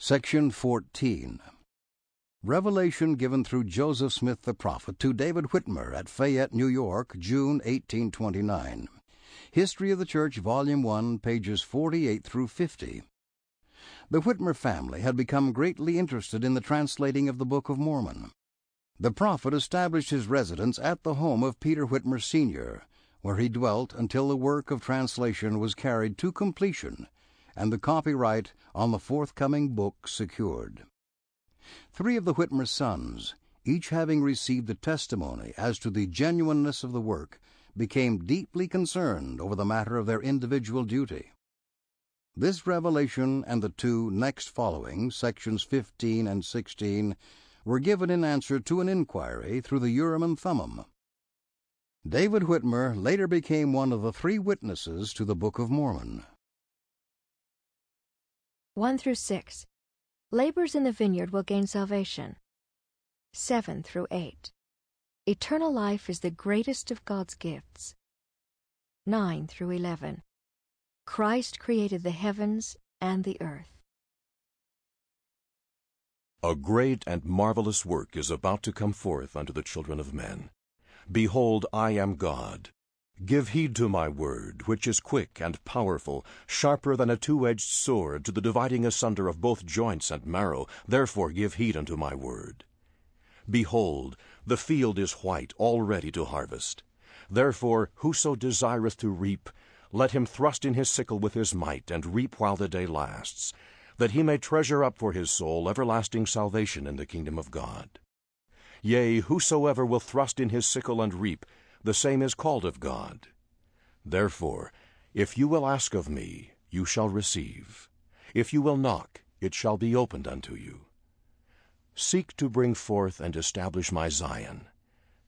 Section 14 Revelation given through Joseph Smith the prophet to David Whitmer at Fayette, New York, June 1829. History of the Church, Volume 1, pages 48 through 50. The Whitmer family had become greatly interested in the translating of the Book of Mormon. The prophet established his residence at the home of Peter Whitmer Sr., where he dwelt until the work of translation was carried to completion and the copyright on the forthcoming book secured. Three of the Whitmer sons, each having received the testimony as to the genuineness of the work, became deeply concerned over the matter of their individual duty. This revelation and the two next following, sections 15 and 16, were given in answer to an inquiry through the Urim and Thummim. David Whitmer later became one of the three witnesses to the Book of Mormon. 1 through 6. Labors in the vineyard will gain salvation. 7 through 8. Eternal life is the greatest of God's gifts. 9 through 11. Christ created the heavens and the earth. A great and marvelous work is about to come forth unto the children of men. Behold, I am God. Give heed to my word, which is quick and powerful, sharper than a two-edged sword, to the dividing asunder of both joints and marrow. Therefore give heed unto my word. Behold, the field is white, all ready to harvest. Therefore whoso desireth to reap, let him thrust in his sickle with his might, and reap while the day lasts, that he may treasure up for his soul everlasting salvation in the kingdom of God. Yea, whosoever will thrust in his sickle and reap, the same is called of God. Therefore, if you will ask of me, you shall receive. If you will knock, it shall be opened unto you. Seek to bring forth and establish my Zion.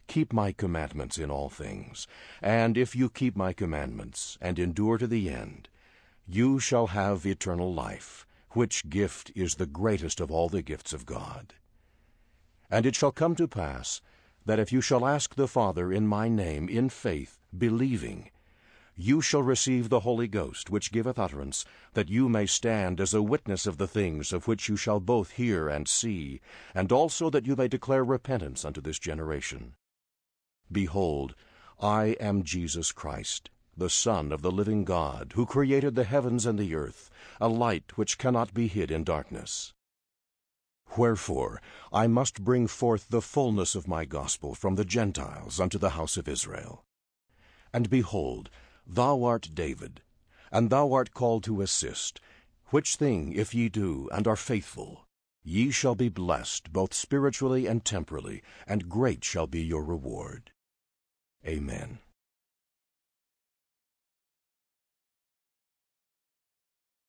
Keep my commandments in all things. And if you keep my commandments, and endure to the end, you shall have eternal life, which gift is the greatest of all the gifts of God. And it shall come to pass, that if you shall ask the Father in my name in faith, believing, you shall receive the Holy Ghost, which giveth utterance, that you may stand as a witness of the things of which you shall both hear and see, and also that you may declare repentance unto this generation. Behold, I am Jesus Christ, the Son of the living God, who created the heavens and the earth, a light which cannot be hid in darkness. Wherefore I must bring forth the fullness of my gospel from the Gentiles unto the house of Israel. And behold, thou art David, and thou art called to assist, which thing if ye do, and are faithful, ye shall be blessed both spiritually and temporally, and great shall be your reward. Amen.